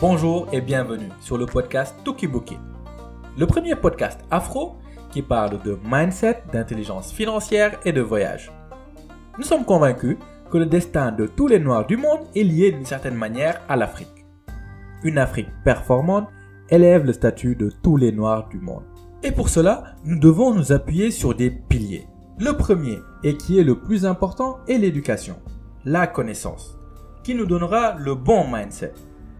Bonjour et bienvenue sur le podcast Tukibuki, le premier podcast afro qui parle de mindset, d'intelligence financière et de voyage. Nous sommes convaincus que le destin de tous les Noirs du monde est lié d'une certaine manière à l'Afrique. Une Afrique performante élève le statut de tous les Noirs du monde. Et pour cela, nous devons nous appuyer sur des piliers. Le premier, et qui est le plus important, est l'éducation, la connaissance, qui nous donnera le bon mindset.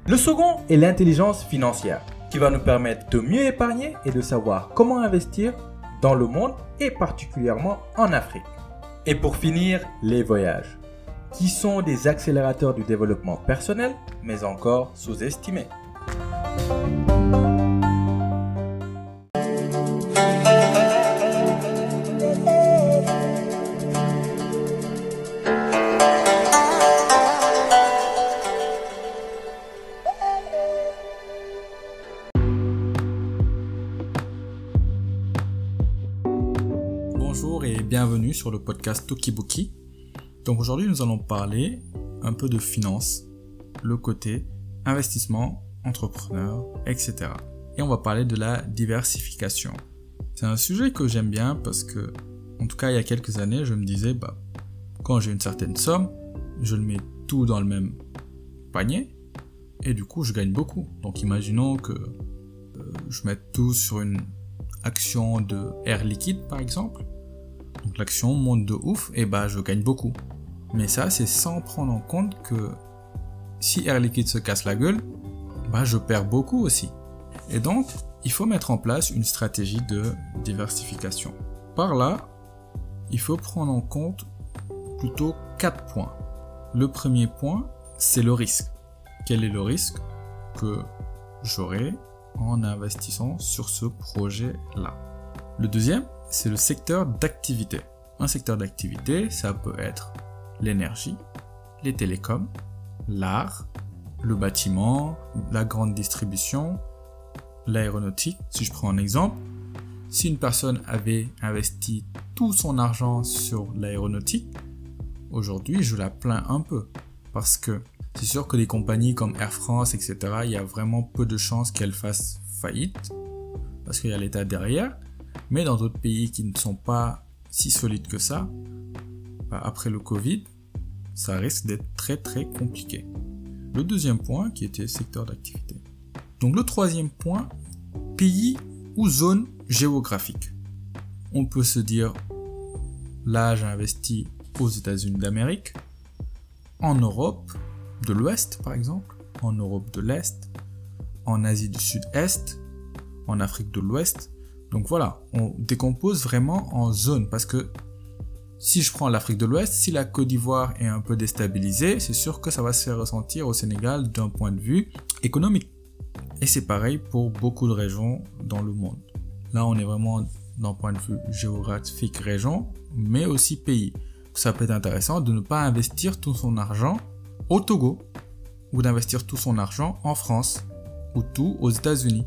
Le second est l'intelligence financière, qui va nous permettre de mieux épargner et de savoir comment investir dans le monde et particulièrement en Afrique. Et pour finir, les voyages, qui sont des accélérateurs du développement personnel, mais encore sous-estimés. Sur le podcast Tokibuki. Donc aujourd'hui nous allons parler un peu de finance, le côté investissement, entrepreneur, etc. Et on va parler de la diversification. C'est un sujet que j'aime bien parce que, en tout cas il y a quelques années, je me disais, bah, quand j'ai une certaine somme, je le mets tout dans le même panier et du coup je gagne beaucoup. Donc imaginons que euh, je mette tout sur une action de Air Liquide par exemple donc l'action monte de ouf, et bah je gagne beaucoup. Mais ça, c'est sans prendre en compte que si Air Liquide se casse la gueule, bah je perds beaucoup aussi. Et donc, il faut mettre en place une stratégie de diversification. Par là, il faut prendre en compte plutôt quatre points. Le premier point, c'est le risque. Quel est le risque que j'aurai en investissant sur ce projet-là? Le deuxième, c'est le secteur d'activité. Un secteur d'activité, ça peut être l'énergie, les télécoms, l'art, le bâtiment, la grande distribution, l'aéronautique. Si je prends un exemple, si une personne avait investi tout son argent sur l'aéronautique, aujourd'hui je la plains un peu. Parce que c'est sûr que des compagnies comme Air France, etc., il y a vraiment peu de chances qu'elles fassent faillite. Parce qu'il y a l'État derrière. Mais dans d'autres pays qui ne sont pas si solides que ça, bah, après le Covid, ça risque d'être très très compliqué. Le deuxième point qui était secteur d'activité. Donc le troisième point, pays ou zone géographique. On peut se dire, là j'ai investi aux États-Unis d'Amérique, en Europe de l'Ouest par exemple, en Europe de l'Est, en Asie du Sud-Est, en Afrique de l'Ouest, donc voilà, on décompose vraiment en zones parce que si je prends l'Afrique de l'Ouest, si la Côte d'Ivoire est un peu déstabilisée, c'est sûr que ça va se faire ressentir au Sénégal d'un point de vue économique. Et c'est pareil pour beaucoup de régions dans le monde. Là, on est vraiment d'un point de vue géographique région, mais aussi pays. Ça peut être intéressant de ne pas investir tout son argent au Togo ou d'investir tout son argent en France ou tout aux États-Unis.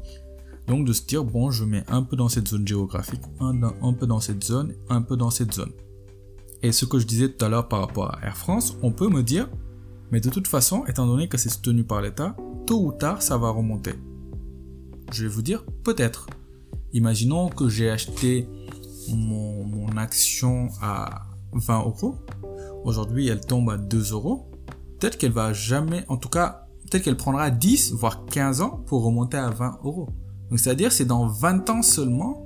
Donc de se dire, bon, je mets un peu dans cette zone géographique, un, peu dans cette zone, un peu dans cette zone. Et ce que je disais tout à l'heure par rapport à Air France, on peut me dire, mais de toute façon, étant donné que c'est soutenu par l'État, tôt ou tard, ça va remonter. Je vais vous dire, peut-être. Imaginons que j'ai acheté mon, mon, action à 20 euros. Aujourd'hui, elle tombe à 2 euros. Peut-être qu'elle va jamais, en tout cas, peut-être qu'elle prendra 10, voire 15 ans pour remonter à 20 euros. Donc c'est-à-dire c'est dans 20 ans seulement,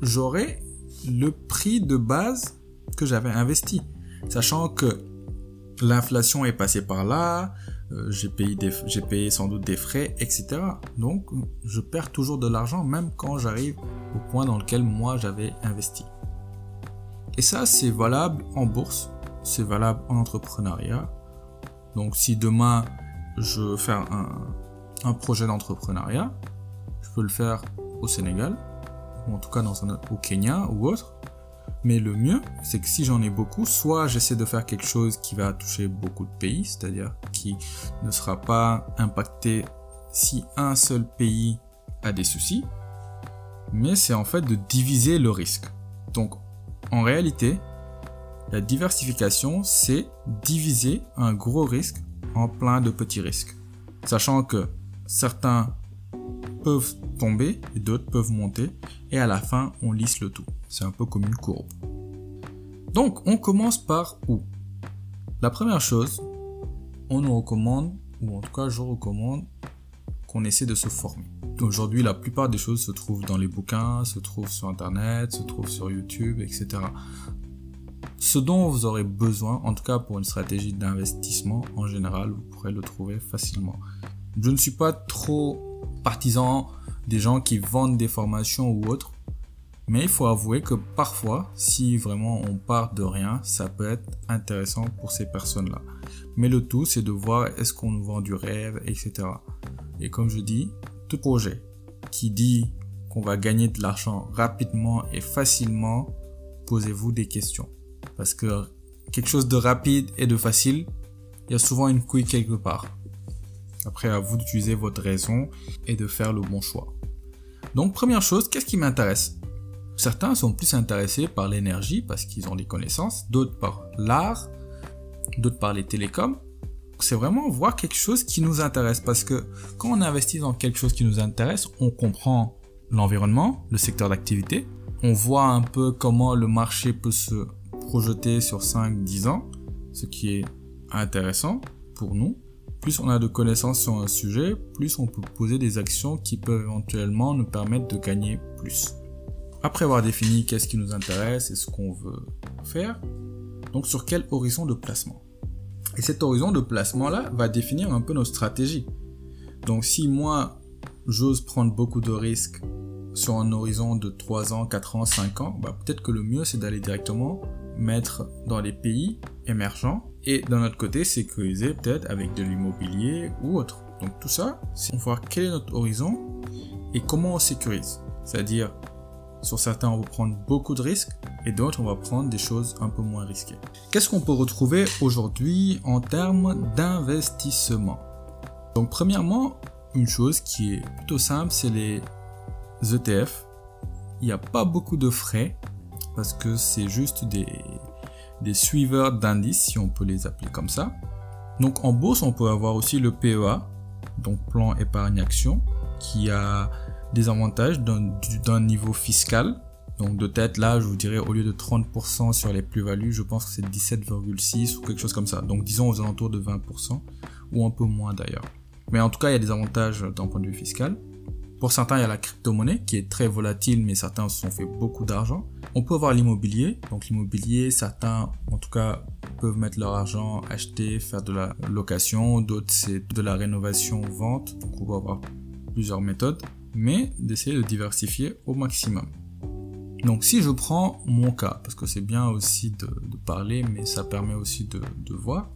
j'aurai le prix de base que j'avais investi. Sachant que l'inflation est passée par là, euh, j'ai payé, sans doute des frais, etc. Donc je perds toujours de l'argent même quand j'arrive au point dans lequel moi j'avais investi. Et ça c'est valable en bourse, c'est valable en entrepreneuriat. Donc si demain je faire un, un projet d'entrepreneuriat, peux le faire au Sénégal, ou en tout cas dans au Kenya ou autre. Mais le mieux, c'est que si j'en ai beaucoup, soit j'essaie de faire quelque chose qui va toucher beaucoup de pays, c'est-à-dire qui ne sera pas impacté si un seul pays a des soucis, mais c'est en fait de diviser le risque. Donc, en réalité, la diversification, c'est diviser un gros risque en plein de petits risques. Sachant que certains peuvent tomber et d'autres peuvent monter. Et à la fin, on lisse le tout. C'est un peu comme une courbe. Donc, on commence par où? La première chose, on nous recommande, ou en tout cas je recommande, qu'on essaie de se former. Aujourd'hui, la plupart des choses se trouvent dans les bouquins, se trouvent sur Internet, se trouvent sur YouTube, etc. Ce dont vous aurez besoin, en tout cas pour une stratégie d'investissement en général, vous pourrez le trouver facilement. Je ne suis pas trop partisan des gens qui vendent des formations ou autres, mais il faut avouer que parfois, si vraiment on part de rien, ça peut être intéressant pour ces personnes-là. Mais le tout, c'est de voir est-ce qu'on nous vend du rêve, etc. Et comme je dis, tout projet qui dit qu'on va gagner de l'argent rapidement et facilement, posez-vous des questions. Parce que quelque chose de rapide et de facile, il y a souvent une couille quelque part. Après, à vous d'utiliser votre raison et de faire le bon choix. Donc, première chose, qu'est-ce qui m'intéresse? Certains sont plus intéressés par l'énergie parce qu'ils ont des connaissances, d'autres par l'art, d'autres par les télécoms. C'est vraiment voir quelque chose qui nous intéresse parce que quand on investit dans quelque chose qui nous intéresse, on comprend l'environnement, le secteur d'activité, on voit un peu comment le marché peut se projeter sur 5-10 ans, ce qui est intéressant pour nous. Plus on a de connaissances sur un sujet, plus on peut poser des actions qui peuvent éventuellement nous permettre de gagner plus. Après avoir défini qu'est-ce qui nous intéresse et ce qu'on veut faire, donc sur quel horizon de placement? Et cet horizon de placement-là va définir un peu nos stratégies. Donc si moi, j'ose prendre beaucoup de risques sur un horizon de 3 ans, 4 ans, 5 ans, bah peut-être que le mieux c'est d'aller directement mettre dans les pays émergents et d'un autre côté sécuriser peut-être avec de l'immobilier ou autre. Donc tout ça, c'est voir quel est notre horizon et comment on sécurise. C'est-à-dire, sur certains, on va prendre beaucoup de risques et d'autres, on va prendre des choses un peu moins risquées. Qu'est-ce qu'on peut retrouver aujourd'hui en termes d'investissement? Donc premièrement, une chose qui est plutôt simple, c'est les ETF. Il n'y a pas beaucoup de frais parce que c'est juste des, des suiveurs d'indices, si on peut les appeler comme ça. Donc en bourse, on peut avoir aussi le PEA, donc plan épargne action, qui a des avantages d'un niveau fiscal. Donc de tête, là, je vous dirais, au lieu de 30% sur les plus-values, je pense que c'est 17,6 ou quelque chose comme ça. Donc disons aux alentours de 20%, ou un peu moins d'ailleurs. Mais en tout cas, il y a des avantages d'un point de vue fiscal. Pour certains, il y a la crypto-monnaie qui est très volatile, mais certains se sont fait beaucoup d'argent. On peut avoir l'immobilier. Donc l'immobilier, certains, en tout cas, peuvent mettre leur argent, acheter, faire de la location. D'autres, c'est de la rénovation-vente. Donc on peut avoir plusieurs méthodes, mais d'essayer de diversifier au maximum. Donc si je prends mon cas, parce que c'est bien aussi de, parler, mais ça permet aussi de voir.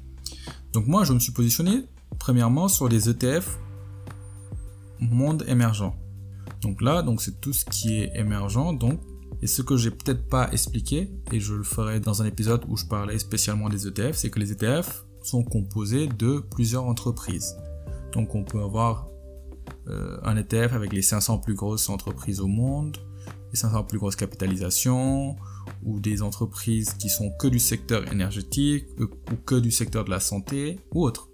Donc moi, je me suis positionné premièrement sur les ETF monde émergent. Donc là, donc c'est tout ce qui est émergent. Donc, et ce que j'ai peut-être pas expliqué, et je le ferai dans un épisode où je parlais spécialement des ETF, c'est que les ETF sont composés de plusieurs entreprises. Donc on peut avoir euh, un ETF avec les 500 plus grosses entreprises au monde, les 500 plus grosses capitalisations, ou des entreprises qui sont que du secteur énergétique, euh, ou que du secteur de la santé, ou autre.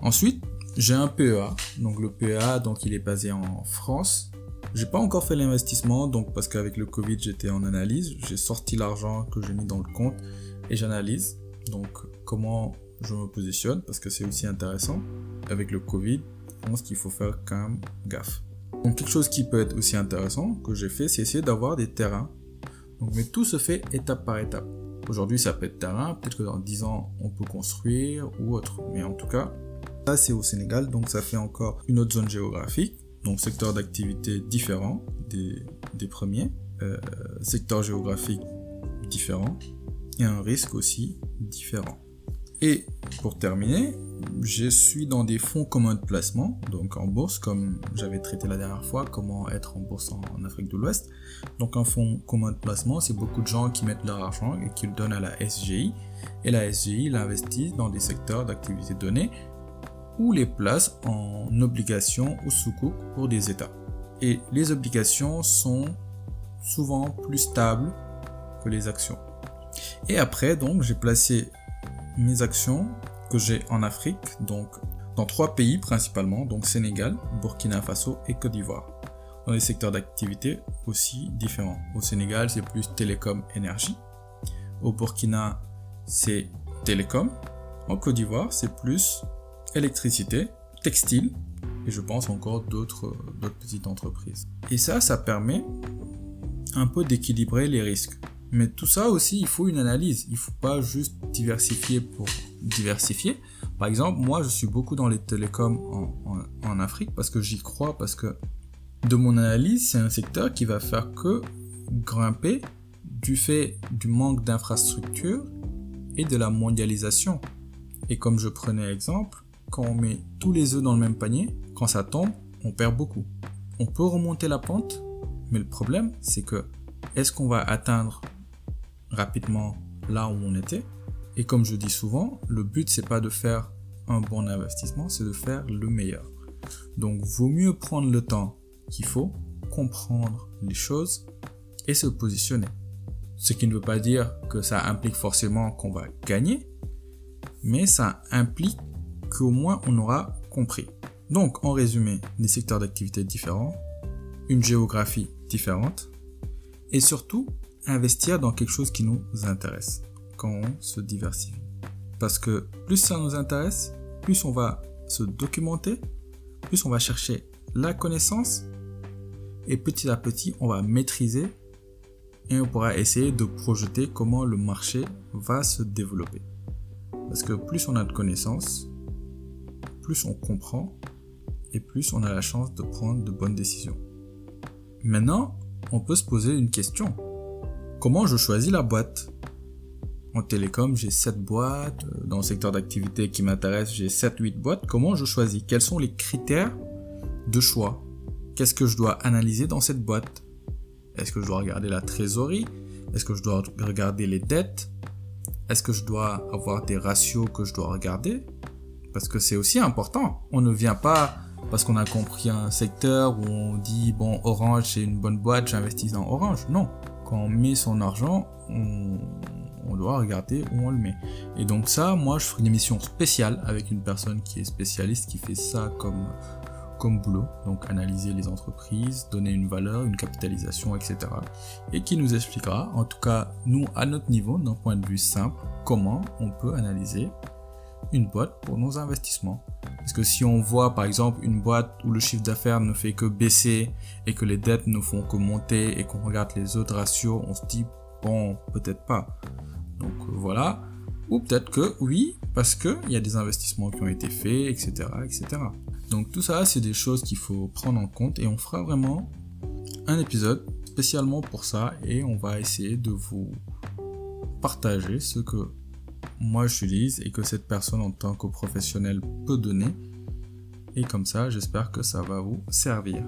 Ensuite, j'ai un PEA. Donc le PEA, donc il est basé en France. J'ai pas encore fait l'investissement, donc parce qu'avec le Covid j'étais en analyse. J'ai sorti l'argent que j'ai mis dans le compte et j'analyse. Donc comment je me positionne parce que c'est aussi intéressant. Avec le Covid, je pense qu'il faut faire quand même gaffe. Donc quelque chose qui peut être aussi intéressant que j'ai fait, c'est essayer d'avoir des terrains. Donc, mais tout se fait étape par étape. Aujourd'hui ça peut être terrain, peut-être que dans 10 ans on peut construire ou autre. Mais en tout cas, ça, c'est au Sénégal, donc ça fait encore une autre zone géographique, donc secteur d'activité différent des, des premiers, euh, secteur géographique différent et un risque aussi différent. Et pour terminer, je suis dans des fonds communs de placement, donc en bourse, comme j'avais traité la dernière fois, comment être en bourse en, Afrique de l'Ouest. Donc un fonds commun de placement, c'est beaucoup de gens qui mettent leur argent et qui le donnent à la SGI. Et la SGI l'investit dans des secteurs d'activité donnés ou les place en obligations ou sukuk pour des États. Et les obligations sont souvent plus stables que les actions. Et après, donc, j'ai placé mes actions que j'ai en Afrique, donc dans trois pays principalement, donc Sénégal, Burkina Faso et Côte d'Ivoire. Dans des secteurs d'activité aussi différents. Au Sénégal, c'est plus télécom énergie. Au Burkina, c'est télécom. En Côte d'Ivoire, c'est plus électricité, textile et je pense encore d'autres petites entreprises. Et ça, ça permet un peu d'équilibrer les risques. Mais tout ça aussi, il faut une analyse. Il faut pas juste diversifier pour diversifier. Par exemple, moi, je suis beaucoup dans les télécoms en, en Afrique parce que j'y crois, parce que de mon analyse, c'est un secteur qui va faire que grimper du fait du manque d'infrastructures et de la mondialisation. Et comme je prenais exemple, quand on met tous les œufs dans le même panier, quand ça tombe, on perd beaucoup. On peut remonter la pente, mais le problème, c'est que est-ce qu'on va atteindre rapidement là où on était? Et comme je dis souvent, le but c'est pas de faire un bon investissement, c'est de faire le meilleur. Donc vaut mieux prendre le temps qu'il faut, comprendre les choses et se positionner. Ce qui ne veut pas dire que ça implique forcément qu'on va gagner, mais ça implique qu'au moins on aura compris. Donc, en résumé, des secteurs d'activité différents, une géographie différente, et surtout, investir dans quelque chose qui nous intéresse quand on se diversifie. Parce que plus ça nous intéresse, plus on va se documenter, plus on va chercher la connaissance, et petit à petit, on va maîtriser et on pourra essayer de projeter comment le marché va se développer. Parce que plus on a de connaissances, plus on comprend et plus on a la chance de prendre de bonnes décisions. Maintenant, on peut se poser une question. Comment je choisis la boîte? En télécom, j'ai 7 boîtes. Dans le secteur d'activité qui m'intéresse, j'ai 7-8 boîtes. Comment je choisis? Quels sont les critères de choix? Qu'est-ce que je dois analyser dans cette boîte? Est-ce que je dois regarder la trésorerie? Est-ce que je dois regarder les dettes? Est-ce que je dois avoir des ratios que je dois regarder? Parce que c'est aussi important. On ne vient pas parce qu'on a compris un secteur où on dit bon Orange c'est une bonne boîte, j'investis dans Orange. Non, quand on met son argent, on, doit regarder où on le met. Et donc ça, moi je ferai une émission spéciale avec une personne qui est spécialiste, qui fait ça comme comme boulot, donc analyser les entreprises, donner une valeur, une capitalisation, etc. Et qui nous expliquera, en tout cas nous à notre niveau, d'un point de vue simple, comment on peut analyser une boîte pour nos investissements. Parce que si on voit par exemple une boîte où le chiffre d'affaires ne fait que baisser et que les dettes ne font que monter et qu'on regarde les autres ratios, on se dit bon, peut-être pas. Donc voilà. Ou peut-être que oui, parce qu'il y a des investissements qui ont été faits, etc. etc. Donc tout ça, c'est des choses qu'il faut prendre en compte et on fera vraiment un épisode spécialement pour ça et on va essayer de vous partager ce que moi j'utilise et que cette personne en tant que professionnel peut donner. Et comme ça, j'espère que ça va vous servir.